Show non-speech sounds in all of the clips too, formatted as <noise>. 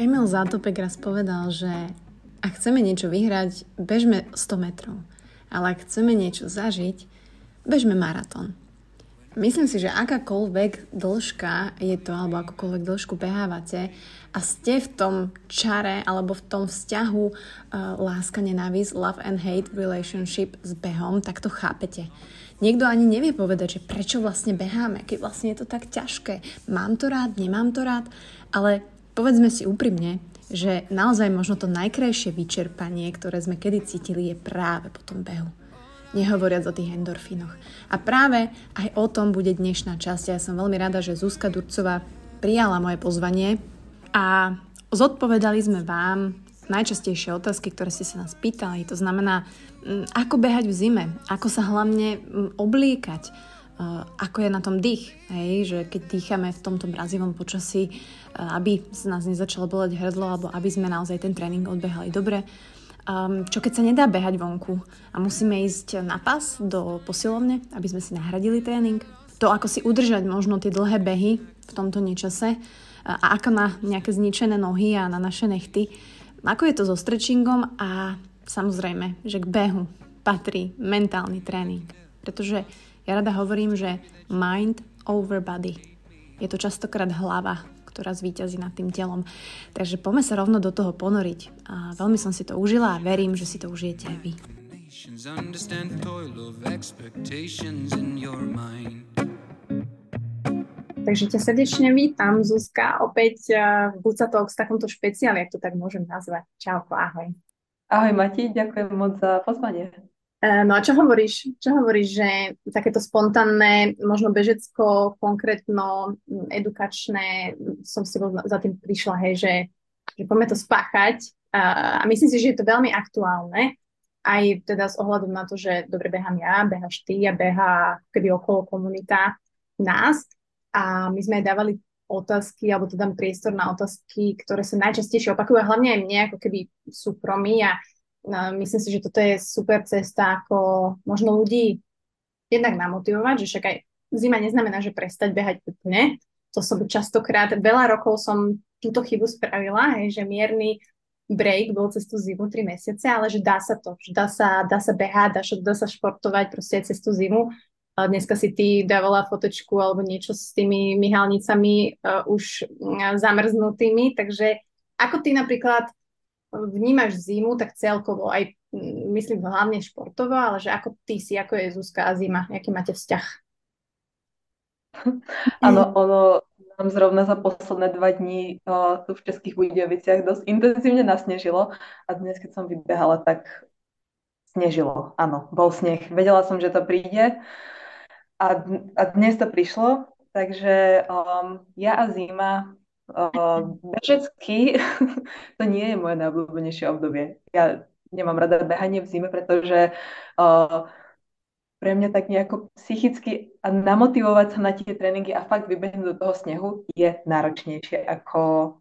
Emil Zátopek raz povedal, že ak chceme niečo vyhrať, bežme 100 metrov. Ale ak chceme niečo zažiť, bežme maratón. Myslím si, že akákoľvek dĺžka je to, alebo akúkoľvek dĺžku behávate a ste v tom čare alebo v tom vzťahu uh, láska, nenávisť, love and hate relationship s behom, tak to chápete. Niekto ani nevie povedať, že prečo vlastne beháme, keď vlastne je to tak ťažké. Mám to rád, nemám to rád, ale povedzme si úprimne, že naozaj možno to najkrajšie vyčerpanie, ktoré sme kedy cítili, je práve po tom behu. Nehovoriac o tých endorfínoch. A práve aj o tom bude dnešná časť. Ja som veľmi rada, že Zuzka Durcová prijala moje pozvanie a zodpovedali sme vám najčastejšie otázky, ktoré ste sa nás pýtali. To znamená, ako behať v zime, ako sa hlavne obliekať, Eh, ako je na tom dých, hej? že keď dýchame v tomto mrazivom počasí, aby z nás nezačalo boleť hrdlo, alebo aby sme naozaj ten tréning odbehali dobre. Um, čo keď sa nedá behať vonku a musíme ísť na pas do posilovne, aby sme si nahradili tréning? To, ako si udržať možno tie dlhé behy v tomto nečase a ako na nejaké zničené nohy a na naše nechty. Ako je to so stretchingom a samozrejme, že k behu patrí mentálny tréning. Pretože ja rada hovorím, že mind over body. Je to častokrát hlava, ktorá zvíťazí nad tým telom. Takže poďme sa rovno do toho ponoriť. A veľmi som si to užila a verím, že si to užijete aj vy. Takže ťa srdečne vítam, Zuzka, opäť v Buca Talks v takomto špeciáli, ak to tak môžem nazvať. Čauko, ahoj. Ahoj Mati, ďakujem moc za pozvanie. E, no a čo hovoríš? Čo hovoríš, že takéto spontánne, možno bežecko, konkrétno, edukačné, som si za tým prišla, hej, že, že poďme to spáchať. A myslím si, že je to veľmi aktuálne, aj teda s ohľadom na to, že dobre behám ja, behaš ty a beha keby okolo komunita nás. A my sme aj dávali otázky, alebo teda priestor na otázky, ktoré sa najčastejšie opakujú, a hlavne aj mne, ako keby súkromí a Myslím si, že toto je super cesta, ako možno ľudí jednak namotivovať, že však aj zima neznamená, že prestať behať úplne. To som častokrát, veľa rokov som túto chybu spravila, hej, že mierny break bol cez tú zimu 3 mesiace, ale že dá sa to, že dá sa, dá sa behať, dá sa, dá sa športovať proste aj cez tú zimu. A dneska si ty dávala fotečku alebo niečo s tými myhalnicami uh, už uh, zamrznutými, takže ako ty napríklad vnímaš zimu, tak celkovo aj myslím hlavne športovo, ale že ako ty si, ako je Zuzka a zima, aký máte vzťah? <laughs> Áno, ono nám zrovna za posledné dva dní uh, tu v Českých Budejoviciach dosť intenzívne nasnežilo a dnes, keď som vybehala, tak snežilo. Áno, bol sneh. Vedela som, že to príde a, a dnes to prišlo, takže um, ja a zima bežecky <laughs> to nie je moje najobľúbenejšie obdobie. Ja nemám rada behanie v zime, pretože uh, pre mňa tak nejako psychicky a namotivovať sa na tie tréningy a fakt vybehnúť do toho snehu je náročnejšie ako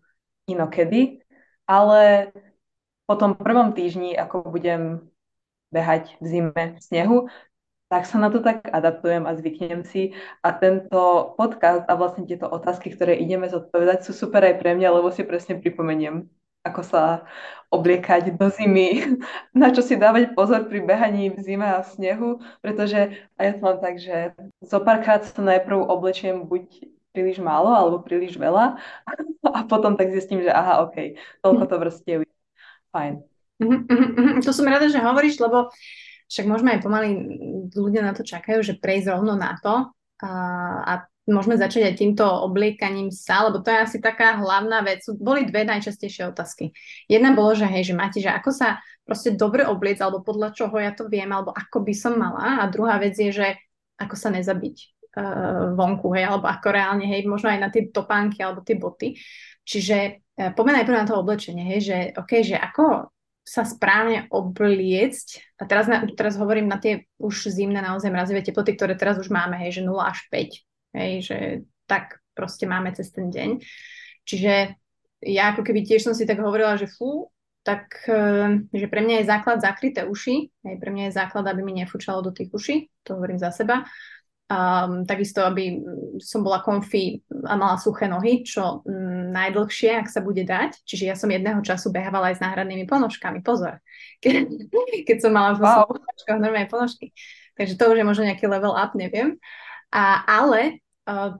inokedy. Ale po tom prvom týždni, ako budem behať v zime v snehu, tak sa na to tak adaptujem a zvyknem si. A tento podcast a vlastne tieto otázky, ktoré ideme zodpovedať, sú super aj pre mňa, lebo si presne pripomeniem, ako sa obliekať do zimy, <laughs> na čo si dávať pozor pri behaní v zime a v snehu, pretože a ja to mám tak, že zo párkrát sa najprv oblečiem buď príliš málo alebo príliš veľa <laughs> a potom tak zistím, že aha, ok, toľko to vrstiev. Fajn. Mm-hmm, to som rada, že hovoríš, lebo však môžeme aj pomaly, ľudia na to čakajú, že prejsť rovno na to a, a môžeme začať aj týmto obliekaním sa, lebo to je asi taká hlavná vec. Boli dve najčastejšie otázky. Jedna bolo, že hej, že máte, že ako sa proste dobre obliec, alebo podľa čoho ja to viem, alebo ako by som mala. A druhá vec je, že ako sa nezabiť uh, vonku, hej, alebo ako reálne, hej, možno aj na tie topánky alebo tie boty. Čiže uh, poďme najprv na to oblečenie, hej, že OK, že ako sa správne obliecť. A teraz, na, teraz hovorím na tie už zimné naozaj mrazivé teploty, ktoré teraz už máme, hej, že 0 až 5. Hej, že tak proste máme cez ten deň. Čiže ja ako keby tiež som si tak hovorila, že fú, tak eh, že pre mňa je základ zakryté uši, hej, pre mňa je základ, aby mi nefúčalo do tých uší, to hovorím za seba. Um, takisto, aby som bola komfy a mala suché nohy, čo um, najdlhšie, ak sa bude dať. Čiže ja som jedného času behávala aj s náhradnými ponožkami. Pozor. <laughs> Ke, keď som mala v wow. ponožkách normálne ponožky. Takže to už je možno nejaký level up, neviem. A, ale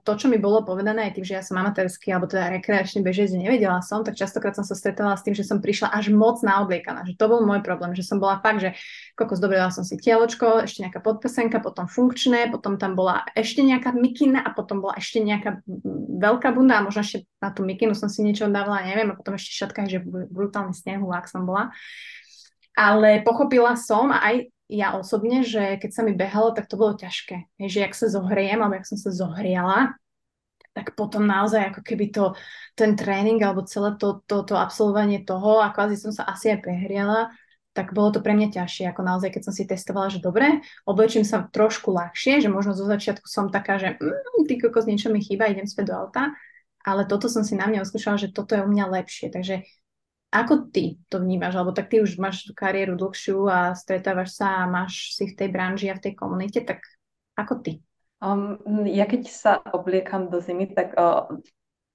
to, čo mi bolo povedané aj tým, že ja som amatérsky alebo teda rekreačný bežec, nevedela som, tak častokrát som sa stretala s tým, že som prišla až moc naobliekaná, že to bol môj problém, že som bola fakt, že kokos, dobre, som si tieločko, ešte nejaká podpesenka, potom funkčné, potom tam bola ešte nejaká mikina a potom bola ešte nejaká veľká bunda a možno ešte na tú mikinu som si niečo dávala, neviem, a potom ešte šatka, že brutálny snehu, ak som bola. Ale pochopila som a aj ja osobne, že keď sa mi behalo, tak to bolo ťažké. Je, že jak sa zohriem, alebo jak som sa zohriala, tak potom naozaj ako keby to, ten tréning alebo celé to, to, to absolvovanie toho a kvázi som sa asi aj prehriala, tak bolo to pre mňa ťažšie, ako naozaj, keď som si testovala, že dobre, oblečím sa trošku ľahšie, že možno zo začiatku som taká, že mm, ty kokos, niečo mi chýba, idem späť do auta, ale toto som si na mňa uskúšala, že toto je u mňa lepšie, takže ako ty to vnímaš? Alebo tak ty už máš tú kariéru dlhšiu a stretávaš sa a máš si v tej branži a v tej komunite, tak ako ty? Um, ja keď sa obliekam do zimy, tak uh,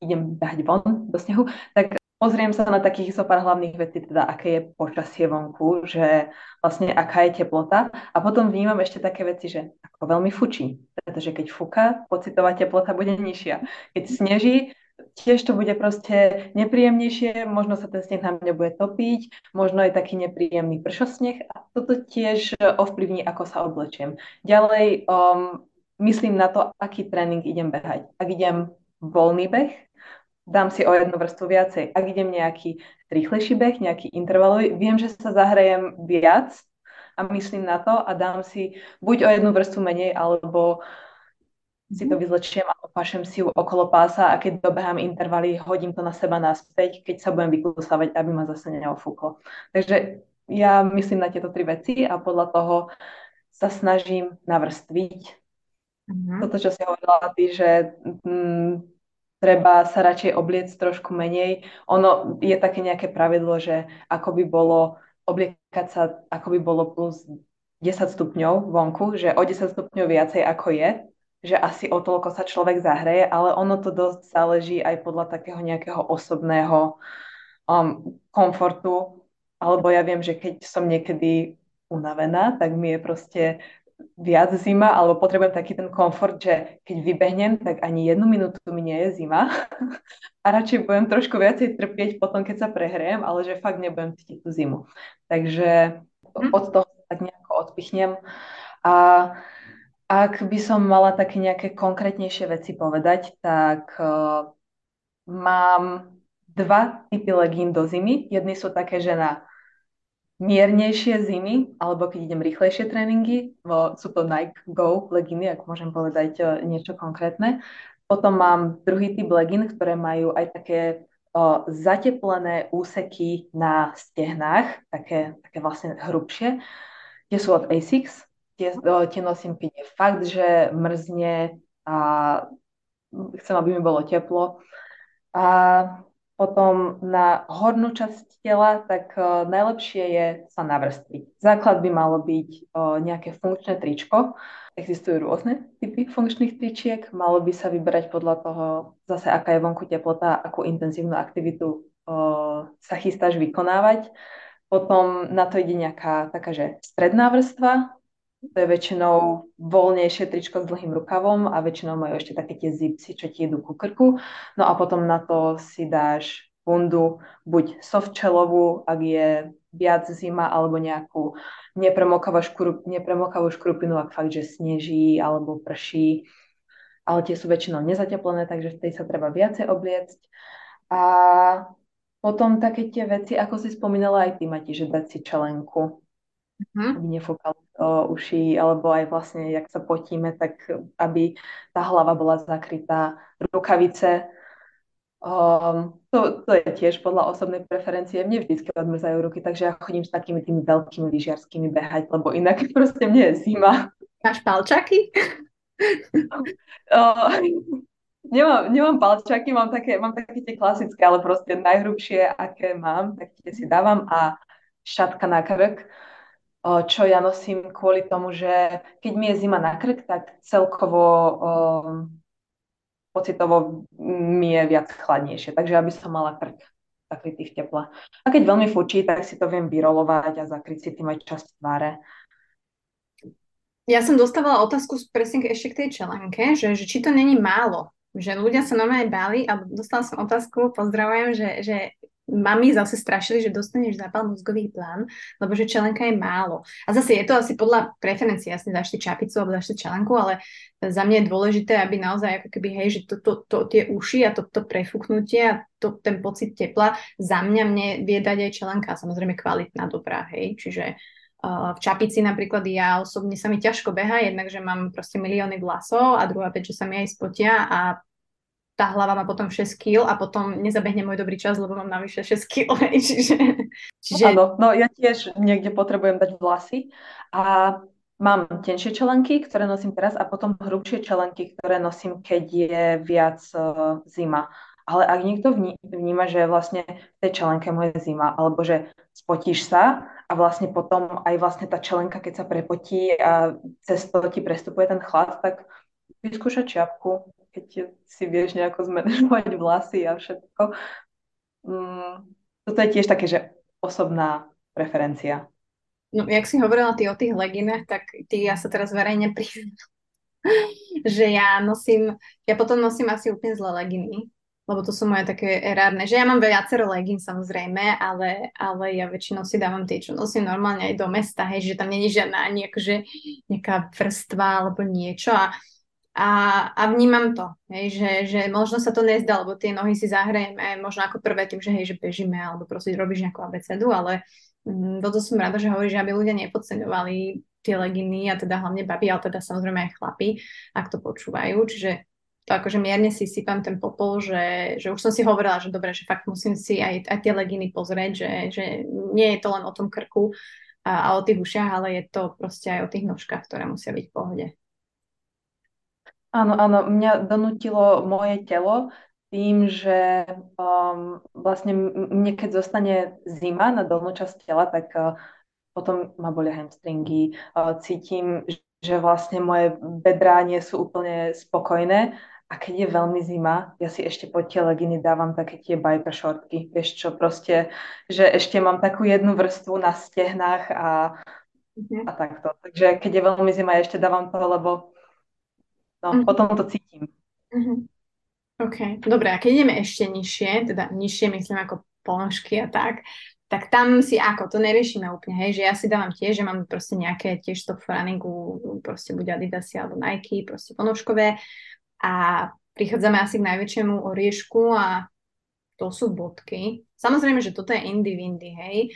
idem behať von do snehu, tak pozriem sa na takých zo pár hlavných vecí, teda aké je počasie vonku, že vlastne aká je teplota a potom vnímam ešte také veci, že ako veľmi fučí, pretože keď fúka, pocitová teplota bude nižšia. Keď sneží, tiež to bude proste nepríjemnejšie, možno sa ten sneh na mňa bude topiť, možno je taký nepríjemný pršosneh a toto tiež ovplyvní, ako sa oblečiem. Ďalej um, myslím na to, aký tréning idem behať. Ak idem voľný beh, dám si o jednu vrstvu viacej. Ak idem nejaký rýchlejší beh, nejaký intervalový, viem, že sa zahrajem viac a myslím na to a dám si buď o jednu vrstvu menej, alebo si to mhm. vyzlečiem a opašem si ju okolo pása a keď dobehám intervaly, hodím to na seba naspäť, keď sa budem vyklusávať, aby ma zase neofúklo. Takže ja myslím na tieto tri veci a podľa toho sa snažím navrstviť. Mm-hmm. Toto, čo si hovorila ty, že mm, treba sa radšej obliec trošku menej. Ono je také nejaké pravidlo, že ako by bolo obliekať sa, ako by bolo plus 10 stupňov vonku, že o 10 stupňov viacej ako je, že asi o toľko sa človek zahreje, ale ono to dosť záleží aj podľa takého nejakého osobného um, komfortu. Alebo ja viem, že keď som niekedy unavená, tak mi je proste viac zima, alebo potrebujem taký ten komfort, že keď vybehnem, tak ani jednu minútu mi nie je zima <laughs> a radšej budem trošku viacej trpieť potom, keď sa prehrejem, ale že fakt nebudem cítiť tú zimu. Takže mhm. od toho tak nejako odpichnem. A ak by som mala také nejaké konkrétnejšie veci povedať, tak uh, mám dva typy legín do zimy. Jedny sú také, že na miernejšie zimy, alebo keď idem rýchlejšie tréningy, vo, sú to Nike Go legíny, ak môžem povedať uh, niečo konkrétne. Potom mám druhý typ legín, ktoré majú aj také uh, zateplené úseky na stehnách, také, také vlastne hrubšie. Tie sú od ASICS, tie, tie nosím, je fakt, že mrzne a chcem, aby mi bolo teplo. A potom na hornú časť tela, tak uh, najlepšie je sa navrstviť. Základ by malo byť uh, nejaké funkčné tričko. Existujú rôzne typy funkčných tričiek. Malo by sa vyberať podľa toho, zase aká je vonku teplota, akú intenzívnu aktivitu uh, sa chystáš vykonávať. Potom na to ide nejaká taká, že stredná vrstva, to je väčšinou voľnejšie tričko s dlhým rukavom a väčšinou majú ešte také tie zipsy, čo ti idú ku krku. No a potom na to si dáš bundu, buď softčelovú, ak je viac zima, alebo nejakú nepremokavú, škrup, nepremokavú škrupinu, ak fakt, že sneží alebo prší. Ale tie sú väčšinou nezateplené, takže v tej sa treba viacej obliecť. A potom také tie veci, ako si spomínala aj ty, Mati, že dať si čelenku, mm-hmm. aby nefúkalo o uši, alebo aj vlastne, jak sa potíme, tak aby tá hlava bola zakrytá. Rukavice, um, to, to je tiež podľa osobnej preferencie. Mne vždy odmrzajú ruky, takže ja chodím s takými tými veľkými lyžiarskými behať, lebo inak <laughs> proste mne je zima. Máš palčaky? uh, nemám, nemám palčaky, mám také, mám také tie klasické, ale proste najhrubšie, aké mám, tak tie si dávam a šatka na krk čo ja nosím kvôli tomu, že keď mi je zima na krk, tak celkovo pocitovo mi je viac chladnejšie. Takže aby som mala krk zakrytý v teple. A keď veľmi fučí, tak si to viem vyrolovať a zakryť si tým aj časť tváre. Ja som dostávala otázku presne ešte k tej čelenke, že, že či to není málo, že ľudia sa normálne báli a dostala som otázku, pozdravujem, že, že mami zase strašili, že dostaneš zápal mozgový plán, lebo že čelenka je málo. A zase je to asi podľa preferencie, jasne zašte čapicu alebo zašte čelenku, ale za mňa je dôležité, aby naozaj ako keby, hej, že to, to, to, tie uši a to, to prefúknutie a to, ten pocit tepla za mňa mne vie dať aj čelenka, samozrejme kvalitná, dobrá, hej, čiže v čapici napríklad ja osobne sa mi ťažko beha, jednak, že mám proste milióny vlasov a druhá vec, že sa mi aj spotia a tá hlava má potom 6 kg a potom nezabehne môj dobrý čas, lebo mám navyše 6 kg. <laughs> čiže, čiže... Áno, no ja tiež niekde potrebujem dať vlasy a mám tenšie čelenky, ktoré nosím teraz a potom hrubšie čelenky, ktoré nosím, keď je viac uh, zima. Ale ak niekto vníma, že vlastne v tej čelenke moje zima, alebo že spotíš sa a vlastne potom aj vlastne tá čelenka, keď sa prepotí a cez to ti prestupuje ten chlad, tak vyskúšať čiapku, keď si vieš nejako zmanéžovať <laughs> vlasy a všetko. Mm, toto je tiež také, že osobná preferencia. No, jak si hovorila ty o tých leginách, tak ty ja sa teraz verejne priznám, <laughs> že ja nosím, ja potom nosím asi úplne zlé leginy, lebo to sú moje také erárne, že ja mám viacero legín samozrejme, ale, ale ja väčšinou si dávam tie, čo nosím normálne aj do mesta, hej, že tam není žiadna ani akože nejaká vrstva alebo niečo a a, a vnímam to, hej, že, že možno sa to nezdá, lebo tie nohy si zahrajeme možno ako prvé tým, že hej, že bežíme alebo proste robíš nejakú abecedu, ale mm, toto som rada, že hovoríš, že aby ľudia nepodceňovali tie leginy a teda hlavne baby, ale teda samozrejme aj chlapi, ak to počúvajú, čiže to akože mierne si sypam ten popol, že, že už som si hovorila, že dobre, že fakt musím si aj, aj tie leginy pozrieť, že, že nie je to len o tom krku a, a o tých ušiach, ale je to proste aj o tých nožkách, ktoré musia byť v pohode. Áno, áno, mňa donútilo moje telo tým, že um, vlastne mne keď zostane zima na dolnú časť tela, tak uh, potom ma bolia hamstringy, uh, cítim, že vlastne moje bedrá nie sú úplne spokojné a keď je veľmi zima, ja si ešte pod tie leginy dávam také tie biker shortky, vieš čo, proste, že ešte mám takú jednu vrstvu na stehnách a, mm-hmm. a takto. Takže keď je veľmi zima, ja ešte dávam to, lebo No, mm-hmm. potom to cítim. Mm-hmm. OK, dobre, a keď ideme ešte nižšie, teda nižšie myslím ako ponožky a tak, tak tam si ako, to neriešime úplne, hej, že ja si dávam tiež, že mám proste nejaké tiež top runningu, proste buď Adidasy alebo Nike, proste ponožkové a prichádzame asi k najväčšiemu oriešku a to sú bodky. Samozrejme, že toto je indie windy, hej,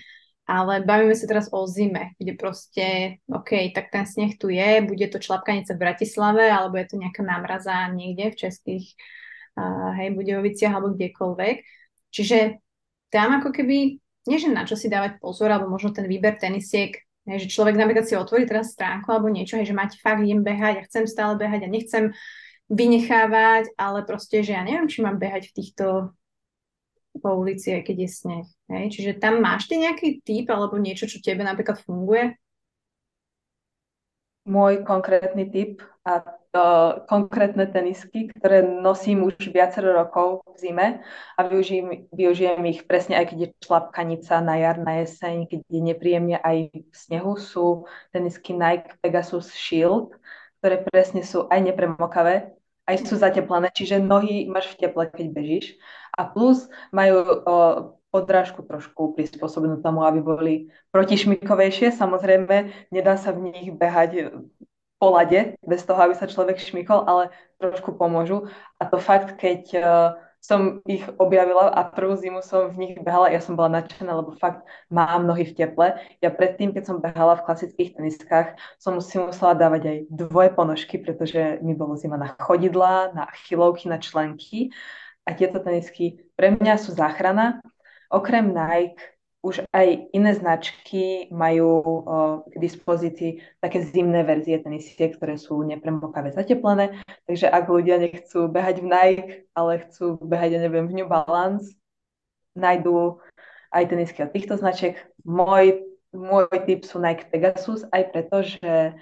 ale bavíme sa teraz o zime, kde proste, OK, tak ten sneh tu je, bude to člapkanice v Bratislave, alebo je to nejaká námraza niekde v českých, uh, hej, Budejoviciach alebo kdekoľvek. Čiže tam ako keby, nie že na čo si dávať pozor, alebo možno ten výber tenisiek, hej, že človek napríklad si otvorí teraz stránku alebo niečo, hej, že máte fakt, idem behať a chcem stále behať a nechcem vynechávať, ale proste, že ja neviem, či mám behať v týchto po ulici, aj keď je sneh. Hej? Čiže tam máš ty nejaký typ alebo niečo, čo tebe napríklad funguje? Môj konkrétny typ a to konkrétne tenisky, ktoré nosím už viacero rokov v zime a využijem, využijem ich presne aj keď je člapkanica na jar, na jeseň, keď je nepríjemne aj v snehu, sú tenisky Nike Pegasus Shield, ktoré presne sú aj nepremokavé, aj sú zateplené, čiže nohy máš v teple, keď bežíš. A plus majú podrážku trošku prispôsobenú tomu, aby boli protišmikovejšie. Samozrejme, nedá sa v nich behať po lade, bez toho, aby sa človek šmykol, ale trošku pomôžu. A to fakt, keď uh, som ich objavila a prvú zimu som v nich behala, ja som bola nadšená, lebo fakt mám nohy v teple. Ja predtým, keď som behala v klasických teniskách, som si musela dávať aj dvoje ponožky, pretože mi bolo zima na chodidla, na chylovky, na členky a tieto tenisky pre mňa sú záchrana. Okrem Nike už aj iné značky majú o, k dispozícii také zimné verzie tenisiek, ktoré sú nepremokavé zateplené. Takže ak ľudia nechcú behať v Nike, ale chcú behať, ja neviem, v New Balance, nájdú aj tenisky od týchto značiek. Môj môj typ sú Nike Pegasus, aj preto, že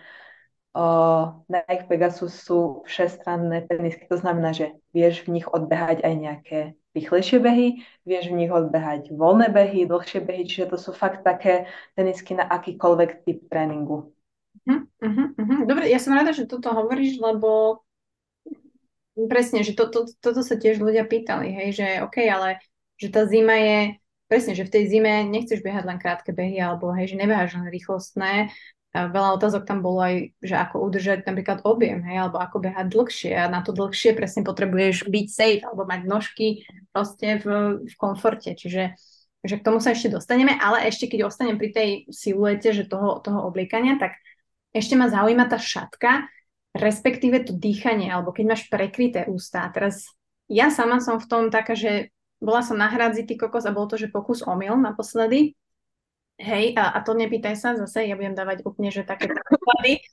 Nike Pegasus sú všestranné tenisky, to znamená, že vieš v nich odbehať aj nejaké rýchlejšie behy, vieš v nich odbehať voľné behy, dlhšie behy, čiže to sú fakt také tenisky na akýkoľvek typ tréningu. Uh-huh, uh-huh. Dobre, ja som rada, že toto hovoríš, lebo presne, že to, to, toto sa tiež ľudia pýtali, hej, že OK, ale že tá zima je, presne, že v tej zime nechceš behať len krátke behy, alebo hej, že nebeháš len rýchlostné, veľa otázok tam bolo aj, že ako udržať napríklad objem, hej, alebo ako behať dlhšie. A na to dlhšie presne potrebuješ byť safe alebo mať nožky proste v, v komforte, čiže že k tomu sa ešte dostaneme, ale ešte keď ostanem pri tej siluete, že toho, toho obliekania, tak ešte ma zaujíma tá šatka, respektíve to dýchanie, alebo keď máš prekryté ústa. Teraz ja sama som v tom taká, že bola som na hradzi, ty kokos, a bol to, že pokus omyl naposledy, Hej, a, a to nepýtaj sa, zase ja budem dávať úplne, že také príklady.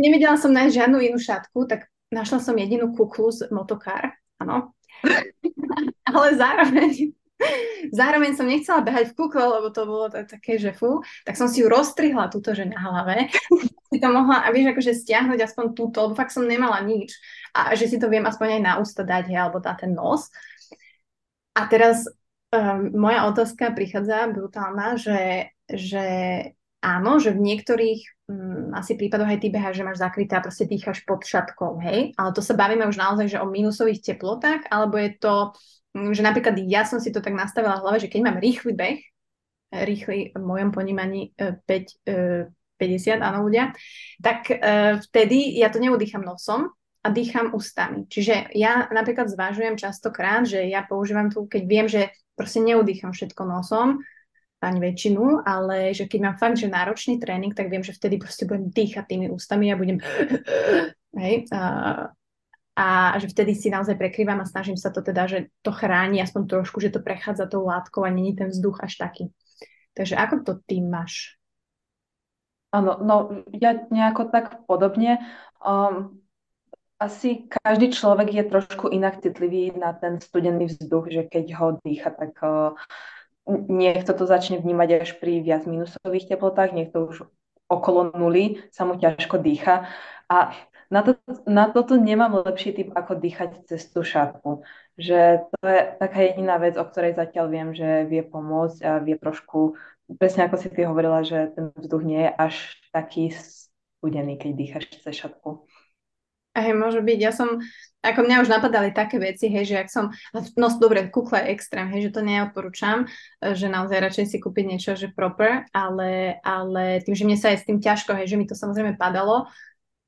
Nevedela som nájsť žiadnu inú šatku, tak našla som jedinú kuklu z motokár, áno. <laughs> Ale zároveň, zároveň som nechcela behať v kukle, lebo to bolo také, že fú, tak som si ju roztrihla túto, že na hlave. <laughs> si to mohla, a vieš, akože stiahnuť aspoň túto, lebo fakt som nemala nič. A že si to viem aspoň aj na ústa dať, hej, alebo dá ten nos. A teraz um, moja otázka prichádza brutálna, že, že áno, že v niektorých um, asi prípadoch aj ty beháš, že máš zakryté a proste dýchaš pod šatkou, hej? Ale to sa bavíme už naozaj, že o minusových teplotách, alebo je to, um, že napríklad ja som si to tak nastavila v hlave, že keď mám rýchly beh, rýchly v mojom ponímaní 5, uh, 50, áno ľudia, tak uh, vtedy ja to neudýcham nosom, a dýcham ústami. Čiže ja napríklad zvážujem častokrát, že ja používam tu, keď viem, že proste neudýcham všetko nosom, ani väčšinu, ale že keď mám fakt, že náročný tréning, tak viem, že vtedy proste budem dýchať tými ústami a budem <laughs> hej, a, a že vtedy si naozaj prekrývam a snažím sa to teda, že to chráni aspoň trošku, že to prechádza tou látkou a není ten vzduch až taký. Takže ako to ty máš? Áno, no ja nejako tak podobne. Um, asi každý človek je trošku inak citlivý na ten studený vzduch, že keď ho dýcha, tak uh, niekto to začne vnímať až pri viac minusových teplotách, niekto už okolo nuly sa mu ťažko dýcha. A na, to, na toto nemám lepší typ, ako dýchať cez tú šatku. Že to je taká jediná vec, o ktorej zatiaľ viem, že vie pomôcť a vie trošku, presne ako si ty hovorila, že ten vzduch nie je až taký studený, keď dýchaš cez šatku. Hej, môže byť. Ja som, ako mňa už napadali také veci, hej, že ak som, no dobre, kukla je extrém, hej, že to neodporúčam, že naozaj radšej si kúpiť niečo, že proper, ale, ale tým, že mne sa aj s tým ťažko, hej, že mi to samozrejme padalo,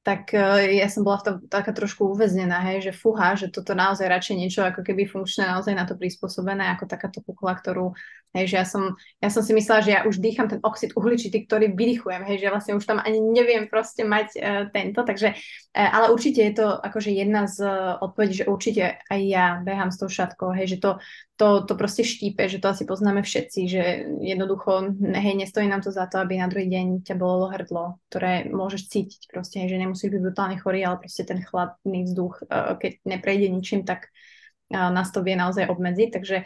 tak uh, ja som bola v tom taká trošku uväznená, hej, že fuha, že toto naozaj radšej niečo ako keby funkčné, naozaj na to prispôsobené, ako takáto kukla, ktorú, hej, že ja som, ja som si myslela, že ja už dýcham ten oxid uhličitý, ktorý vydychujem, hej, že vlastne už tam ani neviem proste mať uh, tento, takže, uh, ale určite je to akože jedna z uh, odpovedí, že určite aj ja behám s tou šatkou, hej, že to, to, to proste štípe, že to asi poznáme všetci, že jednoducho, hej, nestojí nám to za to, aby na druhý deň ťa bolo hrdlo, ktoré môžeš cítiť proste, hej, že nemusíš byť brutálne chorý, ale proste ten chladný vzduch, uh, keď neprejde ničím, tak uh, nás to vie naozaj obmedziť, takže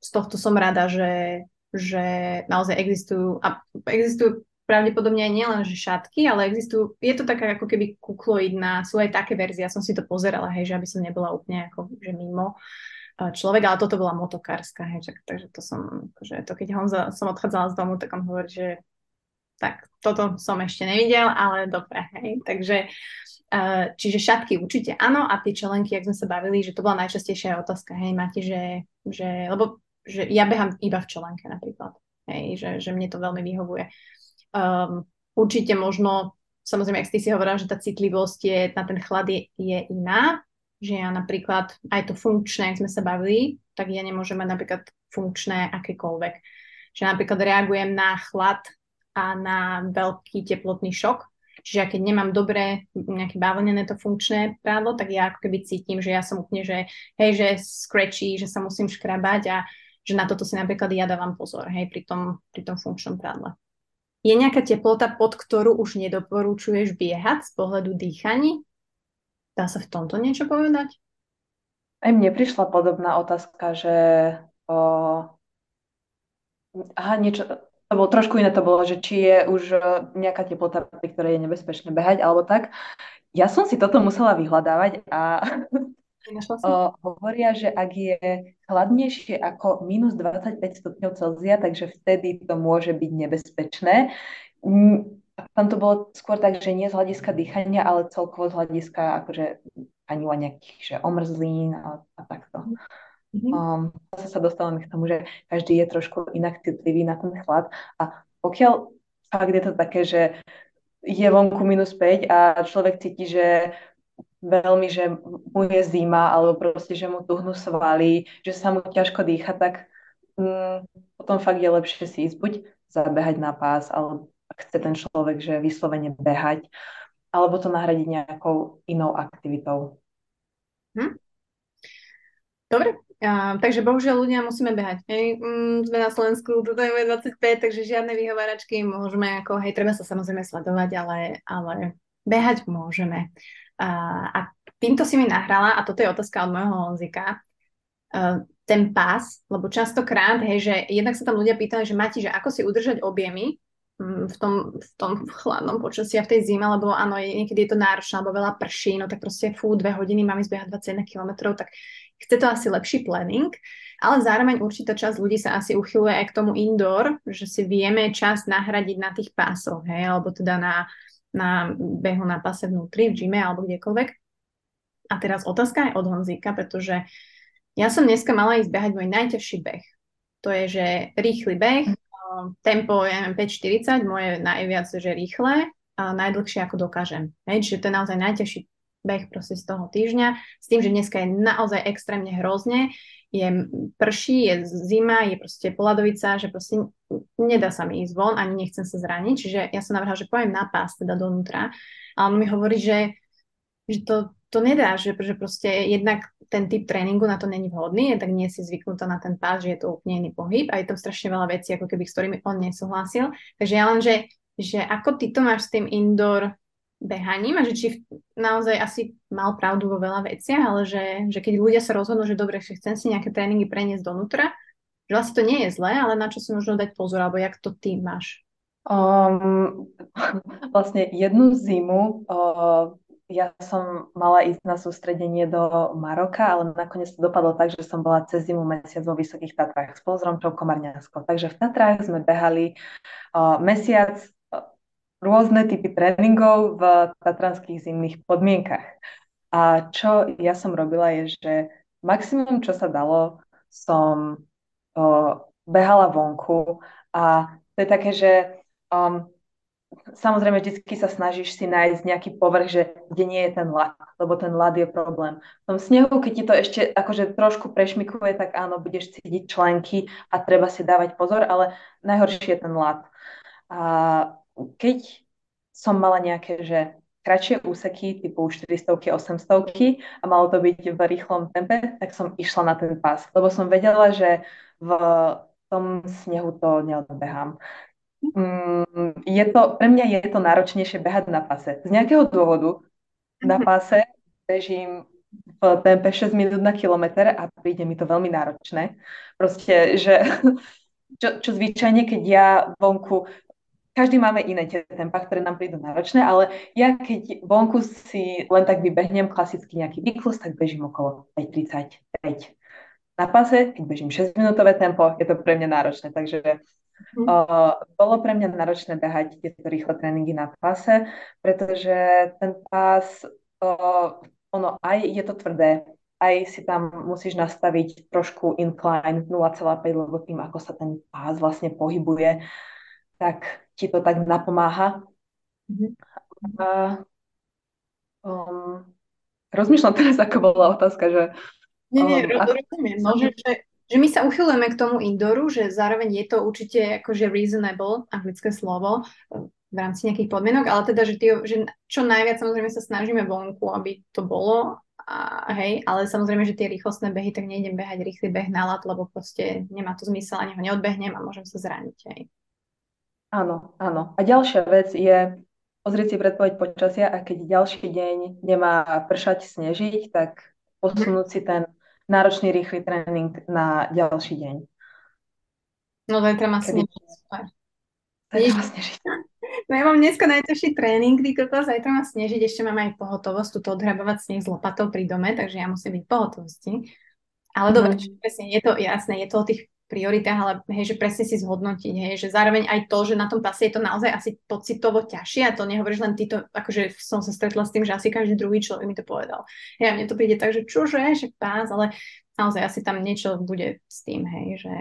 z tohto som rada, že, že naozaj existujú, a existujú pravdepodobne aj nielen, že šatky, ale existujú, je to taká ako keby kukloidná, sú aj také verzie, ja som si to pozerala, hej, že aby som nebola úplne ako, že mimo, človek, ale toto bola motokárska, hej, čak, takže to som, že to keď Honza, som odchádzala z domu, tak on hovorí, že tak toto som ešte nevidel, ale dobre, hej, takže uh, čiže šatky určite áno a tie čelenky, ak sme sa bavili, že to bola najčastejšia otázka, hej, máte, že, že lebo že ja behám iba v čelenke napríklad, hej, že, že mne to veľmi vyhovuje. Um, určite možno, samozrejme, ak ste si hovorila, že tá citlivosť je, na ten chlad je, je iná, že ja napríklad aj to funkčné, ak sme sa bavili, tak ja nemôžem mať napríklad funkčné akékoľvek. Že napríklad reagujem na chlad a na veľký teplotný šok. Čiže keď nemám dobre nejaké bavlnené to funkčné prádlo, tak ja ako keby cítim, že ja som úplne, že hej, že scratchy, že sa musím škrabať a že na toto si napríklad ja dávam pozor, hej, pri tom, pri tom funkčnom prádle. Je nejaká teplota, pod ktorú už nedoporúčuješ biehať z pohľadu dýchaní? Dá sa v tomto niečo povedať? Aj mne prišla podobná otázka, že o... Aha, niečo, to bolo trošku iné to bolo, že či je už e, nejaká teplota, pri ktorej je nebezpečné behať, alebo tak. Ja som si toto musela vyhľadávať a <laughs> o, hovoria, že ak je chladnejšie ako minus 25 stupňov Celzia, takže vtedy to môže byť nebezpečné. Tam to bolo skôr tak, že nie z hľadiska dýchania, ale celkovo z hľadiska akože ani nejakých že omrzlín a, a takto. Mm-hmm. Um, zase sa dostávame k tomu, že každý je trošku inak citlivý na ten chlad a pokiaľ fakt je to také, že je vonku minus 5 a človek cíti, že veľmi, že mu je zima alebo proste, že mu tuhnú svaly, že sa mu ťažko dýcha, tak mm, potom fakt je lepšie si ísť buď zabehať na pás, alebo ak chce ten človek, že vyslovene behať, alebo to nahradiť nejakou inou aktivitou. Hm? Dobre, a, takže bohužiaľ ľudia musíme behať. Hej. Mm, sme na Slovensku, tu je 25, takže žiadne vyhováračky môžeme, ako, hej, treba sa samozrejme sledovať, ale, ale behať môžeme. A, a týmto si mi nahrala, a toto je otázka od môjho Honzika, uh, ten pás, lebo častokrát, hej, že jednak sa tam ľudia pýtali, že Mati, že ako si udržať objemy, Mm, v tom, v tom chladnom počasí a v tej zime, lebo áno, niekedy je to náročné, alebo veľa prší, no tak proste fú, dve hodiny mám ísť behať 21 km, tak chce to asi lepší planning, ale zároveň určitá časť ľudí sa asi uchyluje aj k tomu indoor, že si vieme čas nahradiť na tých pásoch, hej, alebo teda na, na behu na pase vnútri, v gyme alebo kdekoľvek. A teraz otázka je od Honzíka, pretože ja som dneska mala ísť behať môj najťažší beh. To je, že rýchly beh, tempo, ja neviem, 5.40, moje najviac, že rýchle a najdlhšie ako dokážem. Hej, čiže to je naozaj najťažší beh proste z toho týždňa, s tým, že dneska je naozaj extrémne hrozne, je prší, je zima, je proste poladovica, že proste nedá sa mi ísť von, ani nechcem sa zraniť, čiže ja som navrhala, že pojem na pás teda donútra, a on mi hovorí, že, že to, to nedá, že, že proste jednak ten typ tréningu na to není vhodný, tak nie si zvyknutá na ten pás, že je to úplne iný pohyb a je tam strašne veľa vecí, ako keby s ktorými on nesúhlasil. Takže ja len, že, že ako ty to máš s tým indoor behaním a že či naozaj asi mal pravdu vo veľa veciach, ale že, že keď ľudia sa rozhodnú, že dobre, že chcem si nejaké tréningy preniesť donútra, že vlastne to nie je zlé, ale na čo si možno dať pozor, alebo jak to ty máš? Um, <laughs> vlastne jednu zimu uh, ja som mala ísť na sústredenie do Maroka, ale nakoniec to dopadlo tak, že som bola cez zimu mesiac vo Vysokých Tatrách s pozrom Komarňansko. Takže v Tatrách sme behali uh, mesiac rôzne typy tréningov v tatranských zimných podmienkach. A čo ja som robila je, že maximum, čo sa dalo, som uh, behala vonku a to je také, že um, samozrejme vždy sa snažíš si nájsť nejaký povrch, že kde nie je ten ľad, lebo ten ľad je problém. V tom snehu, keď ti to ešte akože trošku prešmikuje, tak áno, budeš cítiť členky a treba si dávať pozor, ale najhoršie je ten ľad. A keď som mala nejaké, že kratšie úseky typu 400 800 a malo to byť v rýchlom tempe, tak som išla na ten pás, lebo som vedela, že v tom snehu to neodbehám. Mm, je to, pre mňa je to náročnejšie behať na pase. Z nejakého dôvodu na mhm. pase bežím v tempe 6 minút na kilometr a príde mi to veľmi náročné. Proste, že <laughs> čo, čo zvyčajne, keď ja vonku každý máme iné tie tempa, ktoré nám prídu náročné, ale ja keď vonku si len tak vybehnem klasicky nejaký výklus, tak bežím okolo 5.35. Na pase, keď bežím 6-minútové tempo, je to pre mňa náročné, takže Mm. Uh, bolo pre mňa náročné behať tieto rýchle tréningy na páse, pretože ten pás, uh, ono aj je to tvrdé, aj si tam musíš nastaviť trošku incline 0,5, lebo tým, ako sa ten pás vlastne pohybuje, tak ti to tak napomáha. Mm-hmm. Uh, um, rozmýšľam teraz, ako bola otázka, že... Nie, nie, um, rozumiem. No, že, že my sa uchylujeme k tomu indoru, že zároveň je to určite akože reasonable, anglické slovo, v rámci nejakých podmienok, ale teda, že, tí, že čo najviac samozrejme sa snažíme vonku, aby to bolo, a, hej, ale samozrejme, že tie rýchlostné behy, tak nejdem behať rýchly beh na lat, lebo proste nemá to zmysel, ani ho neodbehnem a môžem sa zraniť, hej. Áno, áno. A ďalšia vec je pozrieť si predpoveď počasia a keď ďalší deň nemá pršať, snežiť, tak posunúť si ten náročný rýchly tréning na ďalší deň. No zajtra má snežiť, super. Zajtra má snežiť. No ja mám dneska najťažší tréning, ty kokos, zajtra má snežiť, ešte mám aj pohotovosť, tu odhrabovať sneh s lopatou pri dome, takže ja musím byť v pohotovosti. Ale mm. dobre, presne, je to jasné, je to o tých prioritách, ale hej, že presne si zhodnotiť, hej, že zároveň aj to, že na tom pase je to naozaj asi pocitovo ťažšie a to nehovoríš len ty to, akože som sa stretla s tým, že asi každý druhý človek mi to povedal. Hej, a mne to príde tak, že čože, že pás, ale naozaj asi tam niečo bude s tým, hej, že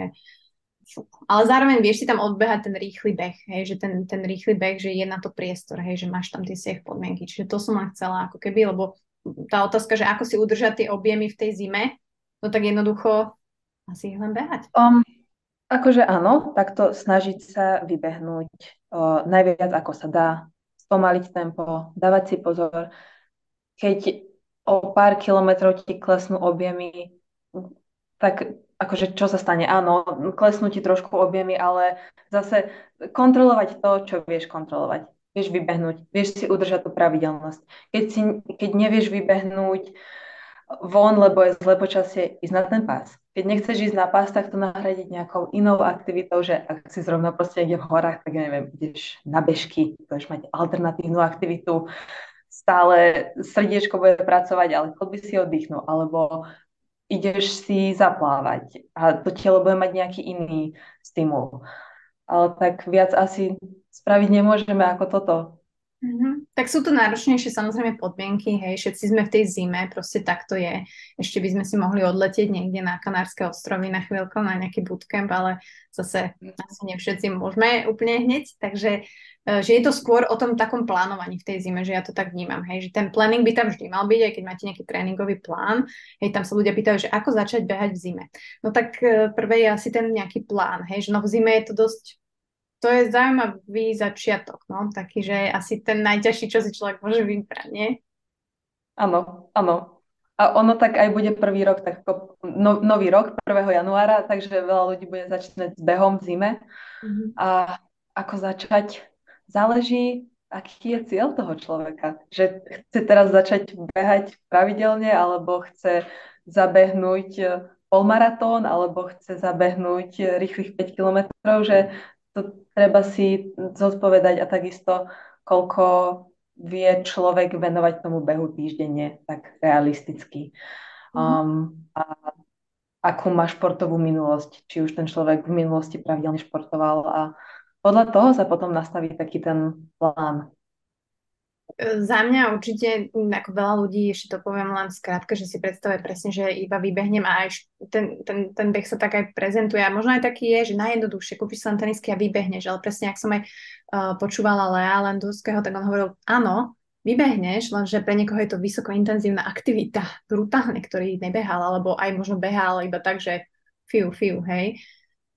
ale zároveň vieš si tam odbehať ten rýchly beh, hej, že ten, ten rýchly beh, že je na to priestor, hej, že máš tam tie siech podmienky. Čiže to som len chcela ako keby, lebo tá otázka, že ako si udržať tie objemy v tej zime, no tak jednoducho asi ich len behať. Um, akože áno, takto snažiť sa vybehnúť uh, najviac ako sa dá, spomaliť tempo, dávať si pozor. Keď o pár kilometrov ti klesnú objemy, tak akože čo sa stane? Áno, klesnú ti trošku objemy, ale zase kontrolovať to, čo vieš kontrolovať. Vieš vybehnúť, vieš si udržať tú pravidelnosť. Keď, si, keď nevieš vybehnúť von, lebo je zle počasie, ísť na ten pás. Keď nechceš ísť na pás, tak to nahradiť nejakou inou aktivitou, že ak si zrovna proste niekde v horách, tak neviem, ideš na bežky, budeš mať alternatívnu aktivitu, stále srdiečko bude pracovať, ale chod by si oddychnul, alebo ideš si zaplávať a to telo bude mať nejaký iný stimul. Ale tak viac asi spraviť nemôžeme ako toto. Mm-hmm. Tak sú to náročnejšie samozrejme podmienky, hej, všetci sme v tej zime, proste tak to je. Ešte by sme si mohli odletieť niekde na Kanárske ostrovy na chvíľku, na nejaký bootcamp, ale zase asi nie všetci môžeme úplne hneď, takže e, že je to skôr o tom takom plánovaní v tej zime, že ja to tak vnímam, hej, že ten planning by tam vždy mal byť, aj keď máte nejaký tréningový plán, hej, tam sa ľudia pýtajú, že ako začať behať v zime. No tak e, prvé je asi ten nejaký plán, hej, že no v zime je to dosť to je zaujímavý začiatok, no, taký, že asi ten najťažší, čo si človek môže vybrať, nie? Áno, áno. A ono tak aj bude prvý rok, tak no, nový rok, 1. januára, takže veľa ľudí bude začínať s behom v zime. Mm-hmm. A ako začať, záleží, aký je cieľ toho človeka. Že chce teraz začať behať pravidelne, alebo chce zabehnúť polmaratón, alebo chce zabehnúť rýchlych 5 kilometrov, že to treba si zodpovedať a takisto, koľko vie človek venovať tomu behu týždenne, tak realisticky. Mhm. Um, a akú má športovú minulosť, či už ten človek v minulosti pravidelne športoval a podľa toho sa potom nastaví taký ten plán. Za mňa určite, ako veľa ľudí, ešte to poviem len skrátka, že si predstavuje presne, že iba vybehnem a aj ten, ten, ten beh sa tak aj prezentuje. A možno aj taký je, že najjednoduchšie kúpiš sa len tenisky a vybehneš. Ale presne, ak som aj uh, počúvala Lea Landovského, tak on hovoril, áno, vybehneš, lenže pre niekoho je to vysoko intenzívna aktivita, brutálne, ktorý nebehal, alebo aj možno behal iba tak, že fiu, fiu, hej.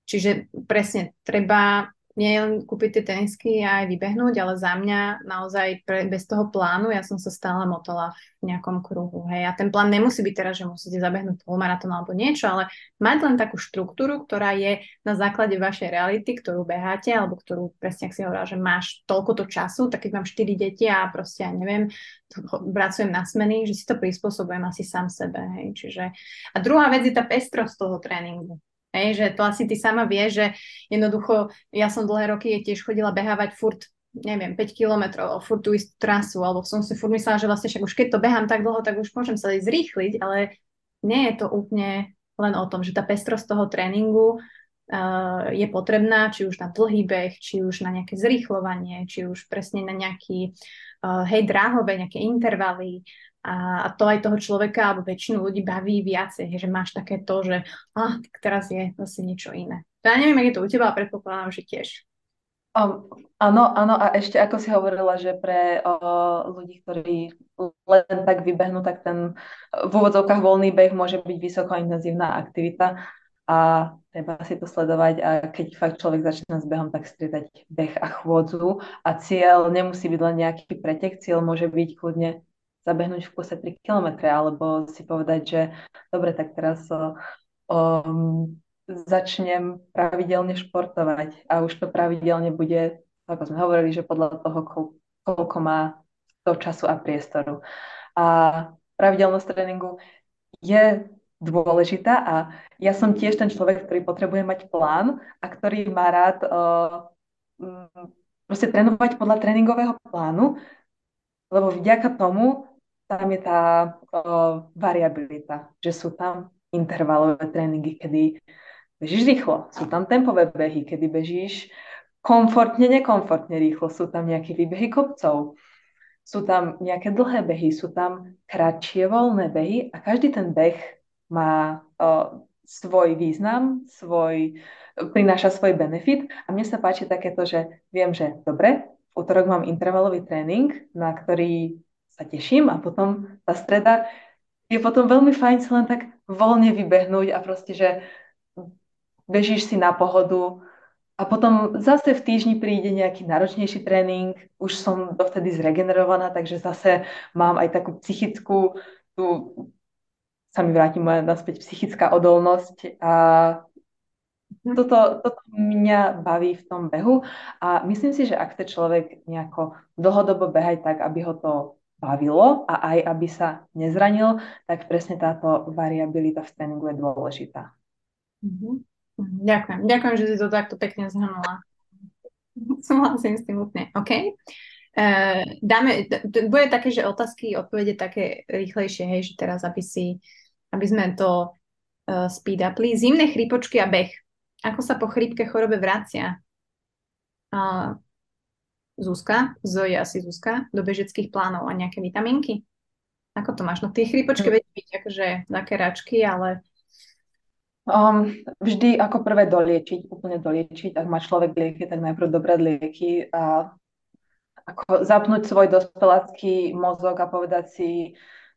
Čiže presne, treba nie len kúpiť tie tenisky a aj vybehnúť, ale za mňa naozaj pre, bez toho plánu ja som sa stále motala v nejakom kruhu. Hej. A ten plán nemusí byť teraz, že musíte zabehnúť polmaratón alebo niečo, ale mať len takú štruktúru, ktorá je na základe vašej reality, ktorú beháte, alebo ktorú presne, ak si hovorila, že máš toľko to času, tak keď mám 4 deti a proste, ja neviem, pracujem na smeny, že si to prispôsobujem asi sám sebe. Hej. Čiže... A druhá vec je tá pestrosť toho tréningu. Hej, že to asi ty sama vie, že jednoducho ja som dlhé roky tiež chodila behávať furt neviem, 5 kilometrov, furt tú istú trasu, alebo som si furt myslela, že vlastne však už keď to behám tak dlho, tak už môžem sa aj zrýchliť, ale nie je to úplne len o tom, že tá pestrosť toho tréningu uh, je potrebná, či už na dlhý beh, či už na nejaké zrýchlovanie, či už presne na nejaký uh, hej, dráhové, nejaké intervaly, a, to aj toho človeka alebo väčšinu ľudí baví viacej, že máš také to, že ah, tak teraz je zase niečo iné. Ja neviem, ak je to u teba, ale predpokladám, že tiež. Um, áno, áno, a ešte ako si hovorila, že pre uh, ľudí, ktorí len tak vybehnú, tak ten v úvodzovkách voľný beh môže byť vysoko intenzívna aktivita a treba si to sledovať a keď fakt človek začína s behom, tak striedať beh a chôdzu a cieľ nemusí byť len nejaký pretek, cieľ môže byť kľudne zabehnúť v kuse 3 km, alebo si povedať, že dobre, tak teraz um, začnem pravidelne športovať a už to pravidelne bude, ako sme hovorili, že podľa toho, koľko má to času a priestoru. A pravidelnosť tréningu je dôležitá a ja som tiež ten človek, ktorý potrebuje mať plán a ktorý má rád uh, proste trénovať podľa tréningového plánu, lebo vďaka tomu tam je tá o, variabilita, že sú tam intervalové tréningy, kedy bežíš rýchlo, sú tam tempové behy, kedy bežíš komfortne, nekomfortne rýchlo, sú tam nejaké výbehy kopcov, sú tam nejaké dlhé behy, sú tam kratšie voľné behy a každý ten beh má o, svoj význam, svoj, prináša svoj benefit. A mne sa páči takéto, že viem, že dobre, v útorok mám intervalový tréning, na ktorý sa teším a potom tá streda je potom veľmi fajn si len tak voľne vybehnúť a proste, že bežíš si na pohodu a potom zase v týždni príde nejaký náročnejší tréning, už som dovtedy zregenerovaná, takže zase mám aj takú psychickú, tu sa mi vráti moja naspäť psychická odolnosť a Mhm. Toto, toto mňa baví v tom behu a myslím si, že ak chce človek nejako dlhodobo behať tak, aby ho to bavilo a aj aby sa nezranil, tak presne táto variabilita v tréningu je dôležitá. Mm-hmm. Ďakujem. Ďakujem, že si to takto pekne zhrnula. Súhlasím s tým úplne. OK. Uh, dáme, bude také, že otázky, odpovede také rýchlejšie, hej, že teraz, aby si, aby sme to uh, speed upli. Zimné chrípočky a beh. Ako sa po chrípke chorobe vracia? Uh, Zuzka, Zoe asi Zuzka, do bežeckých plánov a nejaké vitaminky? Ako to máš? No tie chrípočky hm. vedia byť akože také račky, ale... Um, vždy ako prvé doliečiť, úplne doliečiť. Ak má človek lieky, tak najprv dobré lieky a ako zapnúť svoj dospelácky mozog a povedať si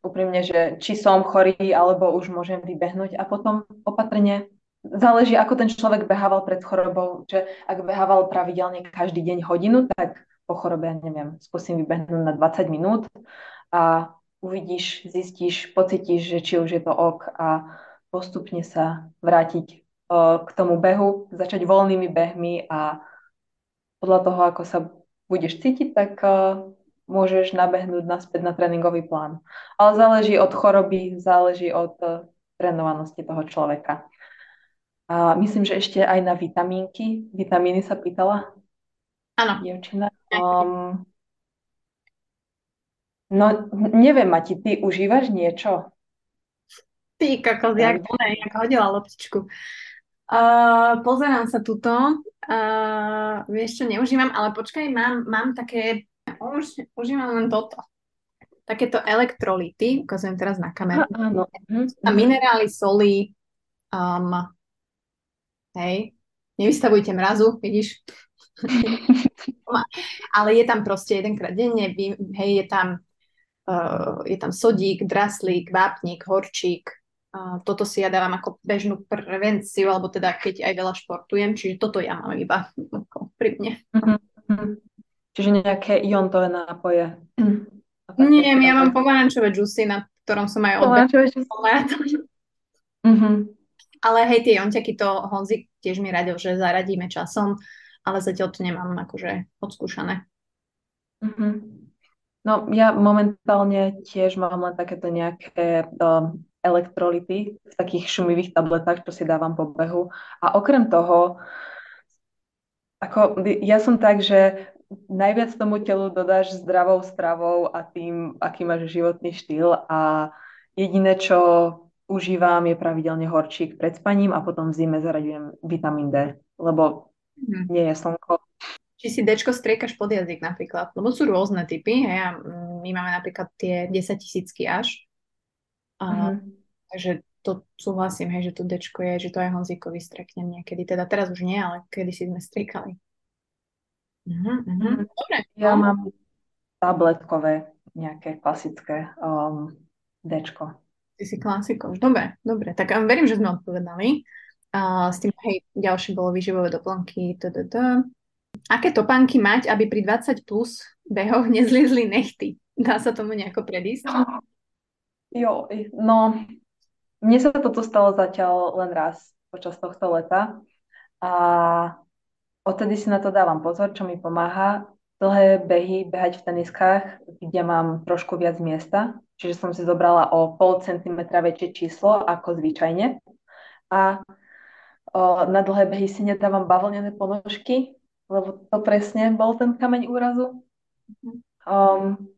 úprimne, že či som chorý, alebo už môžem vybehnúť a potom opatrne záleží, ako ten človek behával pred chorobou, že ak behával pravidelne každý deň hodinu, tak po chorobe, ja neviem, skúsim vybehnúť na 20 minút a uvidíš, zistíš, pocítiš, že či už je to ok a postupne sa vrátiť k tomu behu, začať voľnými behmi a podľa toho, ako sa budeš cítiť, tak môžeš nabehnúť naspäť na tréningový plán. Ale záleží od choroby, záleží od trénovanosti toho človeka. A myslím, že ešte aj na vitamínky. Vitamíny sa pýtala? Áno. Dievčina. Um, no, neviem, Mati, ty užívaš niečo? Ty, kokos, jak, ne, jak hodila loptičku. Uh, pozerám sa tuto. Uh, vieš čo, neužívam, ale počkaj, mám, mám také, už, užívam len toto. Takéto elektrolity, ukazujem teraz na kameru. A, áno. A minerály, soli, um, hej, nevystavujte mrazu, vidíš, <laughs> Ale je tam proste jedenkrát denne, hej, je tam, uh, je tam sodík, draslík, vápnik, horčík. Uh, toto si ja dávam ako bežnú prevenciu, alebo teda keď aj veľa športujem, čiže toto ja mám iba pri mne. Mm-hmm. Čiže nejaké iontové nápoje. <clears throat> Nie, ja mám pomarančové džusy, na ktorom som aj odbehla. Mm-hmm. <laughs> Ale hej, tie jonťaky to Honzik tiež mi radil, že zaradíme časom ale zatiaľ to nemám akože odskúšané. Mm-hmm. No ja momentálne tiež mám len takéto nejaké um, elektrolity v takých šumivých tabletách, čo si dávam po behu. A okrem toho, ako ja som tak, že najviac tomu telu dodáš zdravou stravou a tým, aký máš životný štýl a jediné, čo užívam, je pravidelne horčík pred spaním a potom v zime zaraďujem vitamín D, lebo Mm. Nie je slnko. Či si dečko striekaš pod jazyk napríklad, lebo sú rôzne typy, hej, a my máme napríklad tie 10 tisícky až. A, mm-hmm. Takže to súhlasím, hej, že to dečko je, že to aj Honzíkovi streknem niekedy. Teda teraz už nie, ale kedy si sme striekali. Uh-huh. Dobre. Ja no. mám tabletkové nejaké klasické um, dečko. Ty si klasikoš. Dobre, dobre. Tak verím, že sme odpovedali. S tým, hej, ďalšie bolo výživové doplnky. Tadada. Aké topánky mať, aby pri 20 plus behoch <laughs> nezliezli nechty? Dá sa tomu nejako predísť? <gasps> Jo, no, mne sa toto stalo zatiaľ len raz počas tohto leta a odtedy si na to dávam pozor, čo mi pomáha. Dlhé behy, behať v teniskách, kde mám trošku viac miesta, čiže som si zobrala o pol centimetra väčšie číslo ako zvyčajne. A na dlhé behy si nedávam bavlnené ponožky, lebo to presne bol ten kameň úrazu. Um,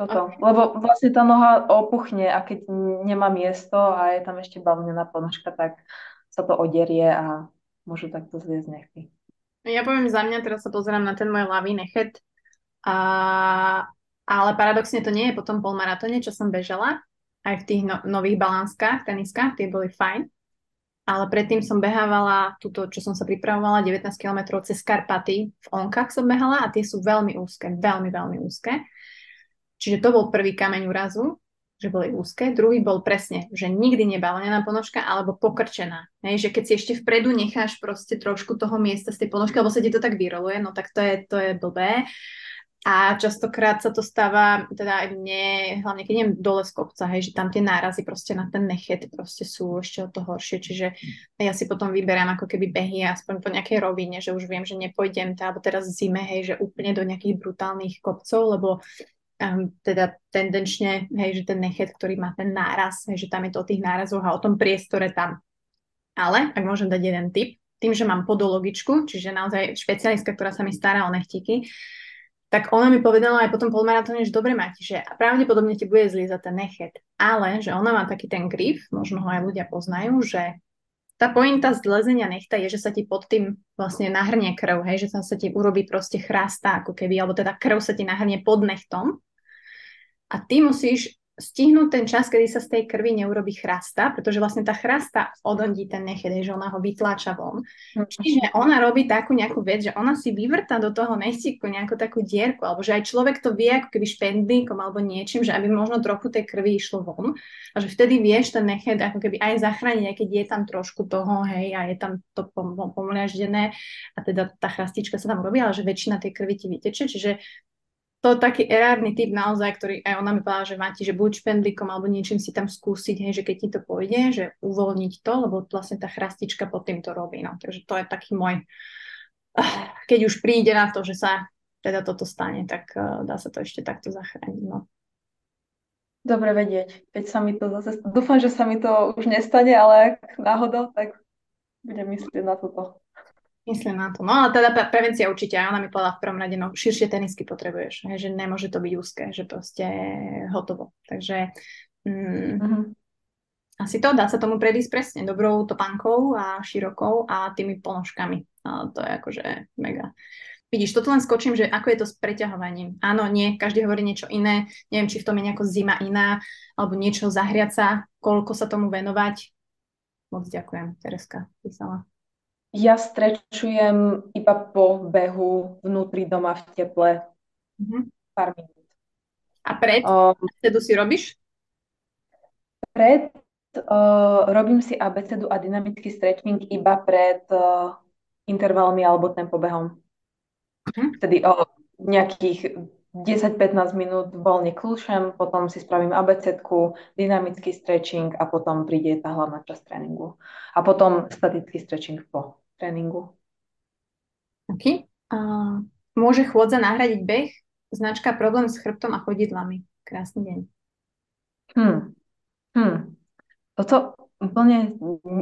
toto. Ok. Lebo vlastne tá noha opuchne a keď nemá miesto a je tam ešte bavnená ponožka, tak sa to oderie a môžu takto zliezť nechty. Ja poviem za mňa, teraz sa pozerám na ten môj ľavý nechet, a, ale paradoxne to nie je po tom polmaratóne, čo som bežala, aj v tých no, nových balánskach, teniskách, tie boli fajn. Ale predtým som behávala túto, čo som sa pripravovala, 19 km cez Karpaty. V onkách som behala a tie sú veľmi úzke, veľmi, veľmi úzke. Čiže to bol prvý kameň úrazu, že boli úzke. Druhý bol presne, že nikdy nebalená ponožka alebo pokrčená. Hej, že keď si ešte vpredu necháš proste trošku toho miesta z tej ponožky, alebo sa ti to tak vyroluje, no tak to je, to je blbé. A častokrát sa to stáva, teda aj mne, hlavne keď idem dole z kopca, hej, že tam tie nárazy proste na ten nechet proste sú ešte o to horšie, čiže ja si potom vyberám ako keby behy aspoň po nejakej rovine, že už viem, že nepôjdem, alebo teraz zime, hej, že úplne do nejakých brutálnych kopcov, lebo um, teda tendenčne, hej, že ten nechet, ktorý má ten náraz, hej, že tam je to o tých nárazoch a o tom priestore tam. Ale, ak môžem dať jeden tip, tým, že mám podologičku, čiže naozaj špecialistka, ktorá sa mi stará o nechtiky, tak ona mi povedala aj potom polmaratóne, že dobre máte, že pravdepodobne ti bude zliezať ten nechet, ale že ona má taký ten grif, možno ho aj ľudia poznajú, že tá pointa zlezenia nechta je, že sa ti pod tým vlastne nahrnie krv, hej, že sa, sa ti urobí proste chrasta, ako keby, alebo teda krv sa ti nahrnie pod nechtom. A ty musíš stihnúť ten čas, kedy sa z tej krvi neurobi chrasta, pretože vlastne tá chrasta odondí ten nechet, že ona ho vytláča von. Mm. Čiže ona robí takú nejakú vec, že ona si vyvrta do toho nechtíku nejakú takú dierku, alebo že aj človek to vie ako keby špendlíkom alebo niečím, že aby možno trochu tej krvi išlo von a že vtedy vieš ten nechet ako keby aj zachrániť, aj keď je tam trošku toho, hej, a je tam to pom- pomliaždené a teda tá chrastička sa tam robí, ale že väčšina tej krvi ti vyteče, čiže to taký erárny typ naozaj, ktorý aj ona mi povedala, že máte, že buď špendlíkom alebo niečím si tam skúsiť, hej, že keď ti to pôjde, že uvoľniť to, lebo vlastne tá chrastička pod tým to robí. No. Takže to je taký môj, keď už príde na to, že sa teda toto stane, tak uh, dá sa to ešte takto zachrániť. No. Dobre vedieť, keď sa mi to zase... Dúfam, že sa mi to už nestane, ale ak náhodou, tak budem myslieť na toto. Myslím na to. No ale teda prevencia určite, ona mi povedala v prvom rade, no širšie tenisky potrebuješ, že nemôže to byť úzke, že proste hotovo. Takže mm, uh-huh. asi to, dá sa tomu predísť presne dobrou topánkou a širokou a tými ponožkami. A to je akože mega. Vidíš, toto len skočím, že ako je to s preťahovaním. Áno, nie, každý hovorí niečo iné. Neviem, či v tom je nejako zima iná, alebo niečo zahriať sa, koľko sa tomu venovať. Moc ďakujem, Tereska písala. Ja strečujem iba po behu vnútri doma v teple mm-hmm. pár minút. A pred um, abecedu si robíš? Pred uh, robím si abecedu a dynamický stretching iba pred uh, intervalmi alebo tempobehom. Mm-hmm. Vtedy o uh, nejakých 10-15 minút voľne kľúšem, potom si spravím abecedku, dynamický stretching a potom príde tá hlavná časť tréningu. A potom statický stretching po tréningu. OK. Uh, môže chôdza nahradiť beh? Značka problém s chrbtom a chodidlami. Krásny deň. Hmm. Hmm. Toto úplne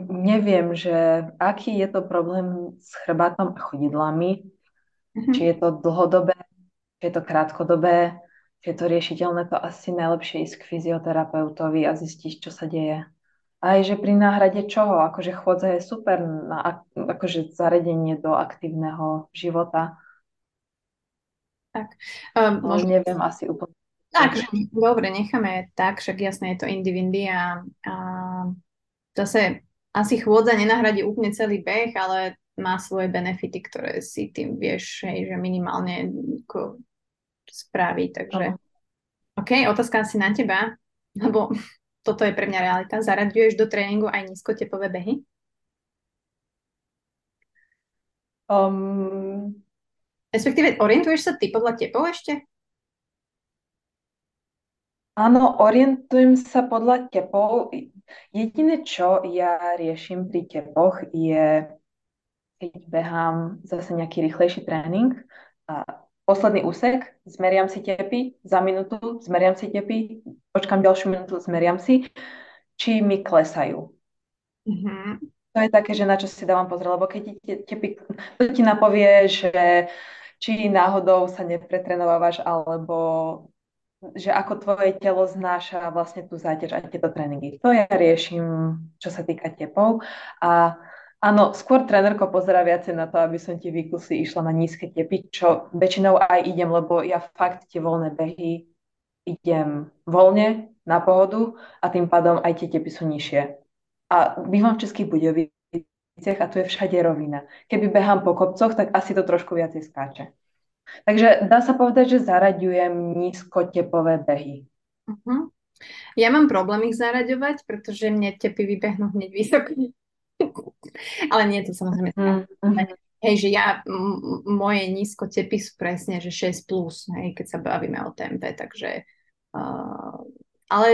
neviem, že aký je to problém s chrbátom a chodidlami. Mm-hmm. Či je to dlhodobé, je to krátkodobé, je to riešiteľné, to asi najlepšie ísť k fyzioterapeutovi a zistiť, čo sa deje. Aj že pri náhrade čoho? Akože chôdza je super na akože zaredenie do aktívneho života. Tak. Um, možno... neviem asi úplne. Tak, dobre, necháme tak, však jasné je to indivindy a, a zase asi chôdza nenahradí úplne celý beh, ale má svoje benefity, ktoré si tým vieš, hej, že minimálne spraví, takže... OK, otázka asi na teba, lebo <laughs> toto je pre mňa realita. Zaraďuješ do tréningu aj nízkotepové behy? Um... Respektíve, orientuješ sa ty podľa tepov ešte? Áno, orientujem sa podľa tepov. Jediné, čo ja riešim pri tepoch, je, keď behám zase nejaký rýchlejší tréning, a posledný úsek, zmeriam si tepy, za minútu zmeriam si tepy, počkám ďalšiu minútu, zmeriam si, či mi klesajú. Mm-hmm. to je také, že na čo si dávam pozor, lebo keď ti, te, to ti napovie, že či náhodou sa nepretrenovávaš, alebo že ako tvoje telo znáša vlastne tú záťaž a tieto tréningy. To ja riešim, čo sa týka tepov. A áno, skôr trénerko pozera viacej na to, aby som ti výkusy išla na nízke tepy, čo väčšinou aj idem, lebo ja fakt tie voľné behy idem voľne, na pohodu a tým pádom aj tie tepy sú nižšie. A bývam v Českých Budoviciach a tu je všade rovina. Keby behám po kopcoch, tak asi to trošku viacej skáče. Takže dá sa povedať, že zaraďujem nízkotepové behy. Uh-huh. Ja mám problém ich zaraďovať, pretože mne tepy vybehnú hneď vysoko. Ale nie je to samozrejme. Uh-huh. Hej, že ja, m- moje nízko tepy sú presne, že 6 plus, hej, keď sa bavíme o tempe, takže uh, ale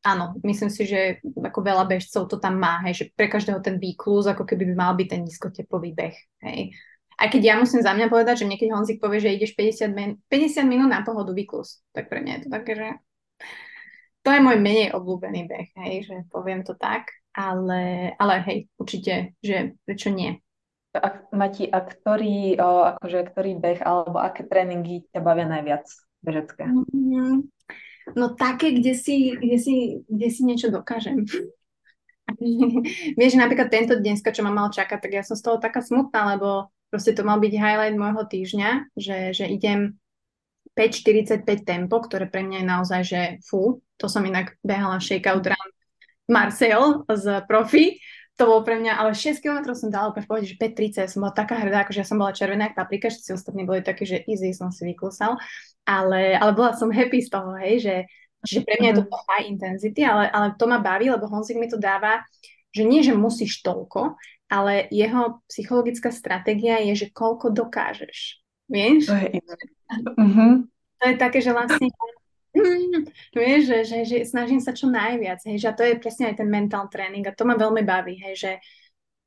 áno, myslím si, že ako veľa bežcov to tam má, hej, že pre každého ten výkluz, ako keby by mal byť ten nízkotepový beh. Hej. Aj keď ja musím za mňa povedať, že niekedy Honzik povie, že ideš 50, min- 50 minút na pohodu výkluz, tak pre mňa je to také, že to je môj menej obľúbený beh, hej, že poviem to tak, ale, ale hej, určite, že prečo nie. A, Mati, a ktorý, o, akože, ktorý beh alebo aké tréningy ťa bavia najviac bežecké? Mm-hmm. No také, kde si, kde si, kde si niečo dokážem. <laughs> Vieš, napríklad tento dneska, čo ma mal čakať, tak ja som z toho taká smutná, lebo proste to mal byť highlight môjho týždňa, že, že idem 5.45 tempo, ktoré pre mňa je naozaj, že fú, to som inak behala shakeout run Marcel z profi, to bolo pre mňa, ale 6 km som dala úplne v pohode, že 5.30, ja som bola taká hrdá, akože ja som bola červená ako paprika, všetci ostatní boli také, že easy som si vyklusal, ale, ale bola som happy z toho, hej, že, že pre mňa je to mhm. high intensity, ale, ale to ma baví, lebo Honzik mi to dáva, že nie, že musíš toľko, ale jeho psychologická stratégia je, že koľko dokážeš. Vieš? To je Uh-huh. To je také, že vlastne <clears throat> mm, vieš, že, že, že snažím sa čo najviac, hej, že a to je presne aj ten mental tréning a to ma veľmi baví, hej, že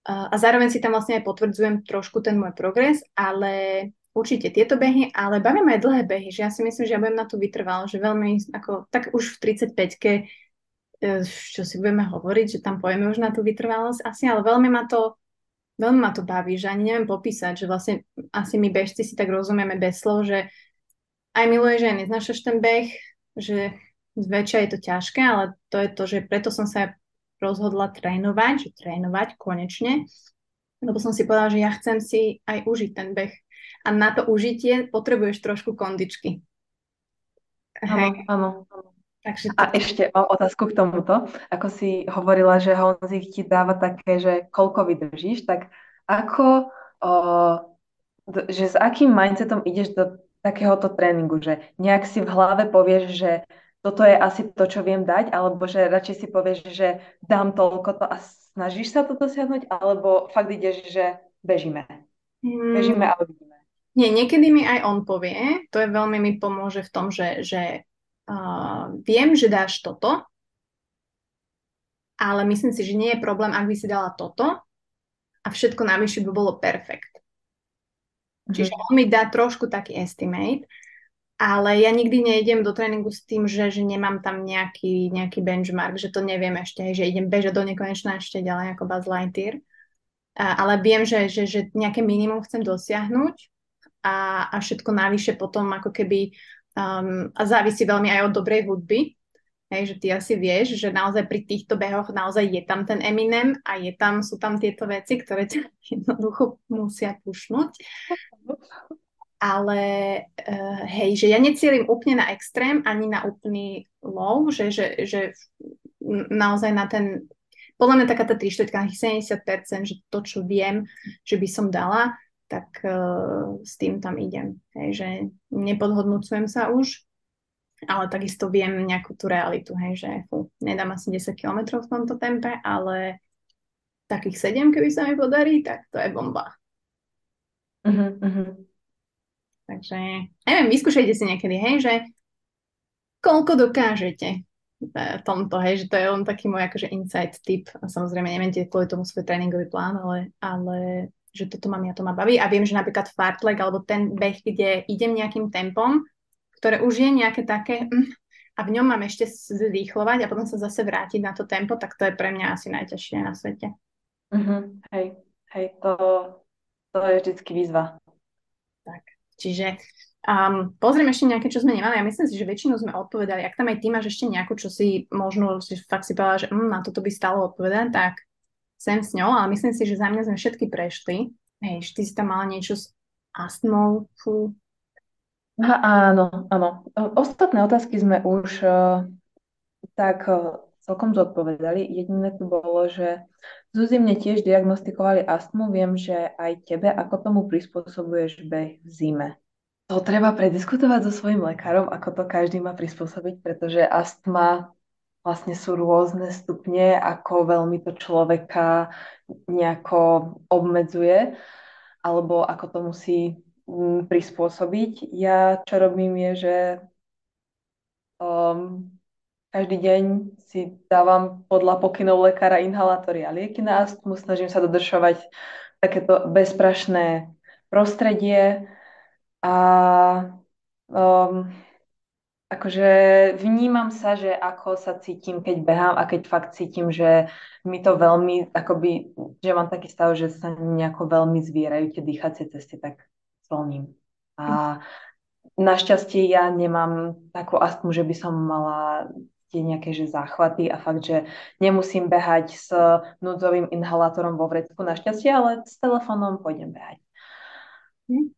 a zároveň si tam vlastne aj potvrdzujem trošku ten môj progres, ale určite tieto behy, ale bavím aj dlhé behy, že ja si myslím, že ja budem na to vytrval, že veľmi, ako, tak už v 35-ke, e, čo si budeme hovoriť, že tam pojeme už na tú vytrvalosť asi, ale veľmi ma to veľmi ma to baví, že ani neviem popísať, že vlastne asi my bežci si tak rozumieme bez slov, že aj miluje, že neznášaš ten beh, že zväčša je to ťažké, ale to je to, že preto som sa rozhodla trénovať, že trénovať konečne, lebo som si povedala, že ja chcem si aj užiť ten beh. A na to užitie potrebuješ trošku kondičky. Áno, áno. Takže to... A ešte mám otázku k tomuto. Ako si hovorila, že Honzik ti dáva také, že koľko vydržíš, tak ako, o, že s akým mindsetom ideš do takéhoto tréningu, že nejak si v hlave povieš, že toto je asi to, čo viem dať, alebo že radšej si povieš, že dám toľko to a snažíš sa to dosiahnuť, alebo fakt ideš, že bežíme. Hmm. Bežíme a uvidíme. Nie, niekedy mi aj on povie, to je veľmi mi pomôže v tom, že, že uh, viem, že dáš toto, ale myslím si, že nie je problém, ak by si dala toto a všetko navyše by bolo perfekt. Čiže mhm. on mi dá trošku taký estimate, ale ja nikdy nejdem do tréningu s tým, že, že nemám tam nejaký, nejaký benchmark, že to neviem ešte, že idem bežať do nekonečna ešte ďalej ako Buzz Lightyear. A, ale viem, že, že, že nejaké minimum chcem dosiahnuť a, a všetko navyše potom ako keby um, a závisí veľmi aj od dobrej hudby, Hej, že ty asi vieš, že naozaj pri týchto behoch naozaj je tam ten Eminem a je tam, sú tam tieto veci, ktoré ťa <laughs> jednoducho musia pušnúť. Ale uh, hej, že ja necielim úplne na extrém, ani na úplný low, že, že, že naozaj na ten, podľa mňa taká tá 3 70%, že to, čo viem, že by som dala, tak uh, s tým tam idem. Hej, že nepodhodnúcujem sa už, ale takisto viem nejakú tú realitu, hej, že fú, nedám asi 10 km v tomto tempe, ale takých 7, keby sa mi podarí, tak to je bomba. Uh-huh, uh-huh. Takže, neviem, vyskúšajte si niekedy, hej, že koľko dokážete v tomto, hej, že to je len taký môj akože insight tip. A samozrejme, nemente kvôli tomu svoj tréningový plán, ale, ale že toto mám, ja to ma baví. A viem, že napríklad fartlek alebo ten beh, kde idem nejakým tempom, ktoré už je nejaké také mm, a v ňom mám ešte zrýchlovať a potom sa zase vrátiť na to tempo, tak to je pre mňa asi najťažšie na svete. Uh-huh. Hej, hej, to, to je vždycky výzva. Tak, čiže um, pozrieme ešte nejaké, čo sme nemali. Ja myslím si, že väčšinu sme odpovedali. Ak tam aj ty máš ešte nejakú, čo si možno si fakt si povedala, že mm, na toto by stalo odpovedať, tak sem s ňou, ale myslím si, že za mňa sme všetky prešli. Hej, ty si tam mala niečo s astmou, fú. Aha, áno, áno. Ostatné otázky sme už uh, tak uh, celkom zodpovedali. Jediné tu bolo, že Zuzi mne tiež diagnostikovali astmu. Viem, že aj tebe, ako tomu prispôsobuješ beh v zime. To treba prediskutovať so svojím lekárom, ako to každý má prispôsobiť, pretože astma vlastne sú rôzne stupne, ako veľmi to človeka nejako obmedzuje, alebo ako to musí prispôsobiť. Ja čo robím je, že um, každý deň si dávam podľa pokynov lekára inhalátory a lieky na astmu, snažím sa dodržovať takéto bezprašné prostredie a um, akože vnímam sa, že ako sa cítim, keď behám a keď fakt cítim, že mi to veľmi, akoby, že mám taký stav, že sa nejako veľmi zvierajú tie dýchacie cesty, tak zvolním. A našťastie ja nemám takú astmu, že by som mala tie nejaké že záchvaty a fakt, že nemusím behať s núdzovým inhalátorom vo vrecku našťastie, ale s telefónom pôjdem behať. Hm.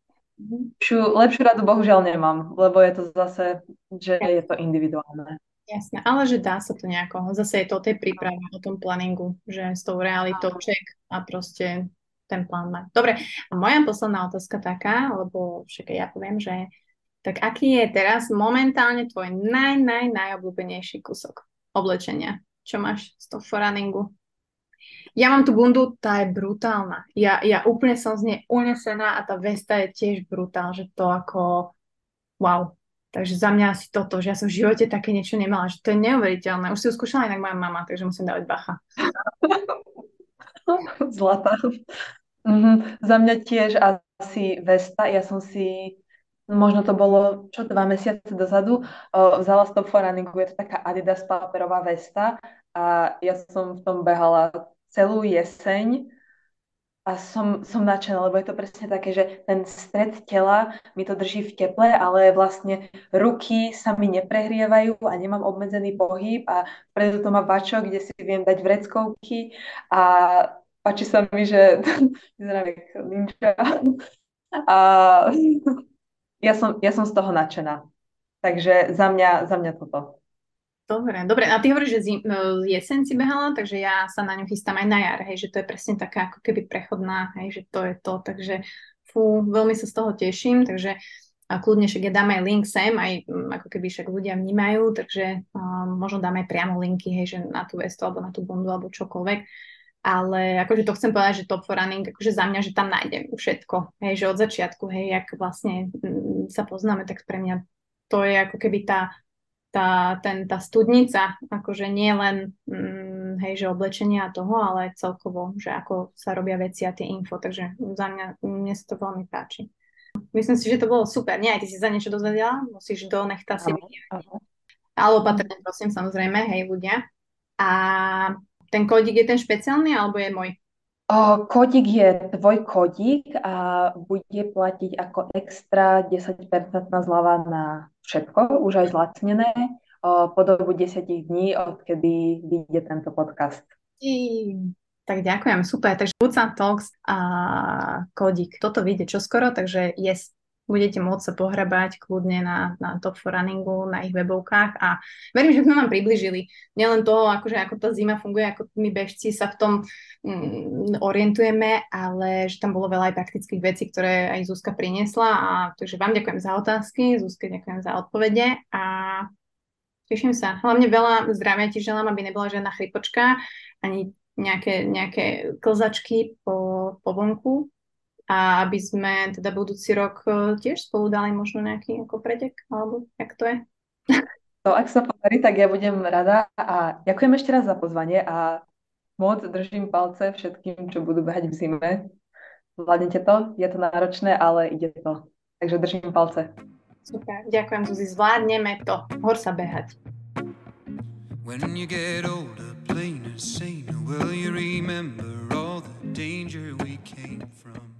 Lepšiu, lepšiu radu bohužiaľ nemám, lebo je to zase, že je to individuálne. Jasné, ale že dá sa to nejako. Zase je to o tej príprave, o tom planningu, že s tou realitou check a proste ten plán má. Dobre, a moja posledná otázka taká, lebo však ja poviem, že tak aký je teraz momentálne tvoj naj, naj, najobľúbenejší kúsok oblečenia? Čo máš z toho runningu? Ja mám tú bundu, tá je brutálna. Ja, ja úplne som z nej unesená a tá vesta je tiež brutálna, že to ako wow. Takže za mňa asi toto, že ja som v živote také niečo nemala, že to je neuveriteľné. Už si ju skúšala inak moja mama, takže musím dávať bacha. <laughs> Zlatá. Mhm. Za mňa tiež asi Vesta. Ja som si, možno to bolo čo dva mesiace dozadu, o, vzala stop for runningu, je to taká Adidas paperová Vesta a ja som v tom behala celú jeseň a som, som nadšená, lebo je to presne také, že ten stred tela mi to drží v teple, ale vlastne ruky sa mi neprehrievajú a nemám obmedzený pohyb a preto to má bačo, kde si viem dať vreckovky a páči sa mi, že <laughs> vyzerám ninja. A <laughs> ja som, ja som z toho nadšená. Takže za mňa, za mňa toto. Dobre, dobre. A ty hovoríš, že zim, no, jeseň si behala, takže ja sa na ňu chystám aj na jar, hej, že to je presne taká ako keby prechodná, hej, že to je to, takže fú, veľmi sa z toho teším, takže a kľudne však ja dám aj link sem, aj mm, ako keby však ľudia vnímajú, takže um, možno dám aj priamo linky, hej, že na tú vestu alebo na tú bundu alebo čokoľvek. Ale akože to chcem povedať, že Top for Running, akože za mňa, že tam nájdem všetko, hej, že od začiatku, hej, jak vlastne m, sa poznáme, tak pre mňa to je ako keby tá tá, ten, tá studnica, akože nie len mm, hej, že oblečenie a toho, ale celkovo, že ako sa robia veci a tie info, takže za mňa, mne sa to veľmi páči. Myslím si, že to bolo super. Nie, aj ty si sa niečo dozvedela? Musíš do nechta si Ale opatrne, prosím, samozrejme, hej, ľudia. A ten kódik je ten špeciálny, alebo je môj? O, kódik je tvoj kódik a bude platiť ako extra 10% zľava na všetko, už aj zlacnené, o, po dobu 10 dní, odkedy vyjde tento podcast. I, tak ďakujem, super. Takže Buca Talks a kódik. Toto vyjde čoskoro, takže yes, budete môcť sa pohrabať kľudne na, na Top for Runningu, na ich webovkách a verím, že sme vám približili nielen to, akože ako tá zima funguje, ako my bežci sa v tom mm, orientujeme, ale že tam bolo veľa aj praktických vecí, ktoré aj Zuzka priniesla a takže vám ďakujem za otázky, Zuzke ďakujem za odpovede a teším sa. Hlavne veľa zdravia ti želám, aby nebola žiadna chrypočka ani nejaké, nejaké klzačky po, po vonku, a aby sme teda budúci rok e, tiež spolu dali možno nejaký ako pretek, alebo jak to je? To, ak sa podarí, tak ja budem rada a ďakujem ešte raz za pozvanie a moc držím palce všetkým, čo budú behať v zime. Zvládnete to? Je to náročné, ale ide to. Takže držím palce. Super, ďakujem Zuzi, zvládneme to. Hor sa behať. When you get older, plainer, saner, will you remember all the danger we came from.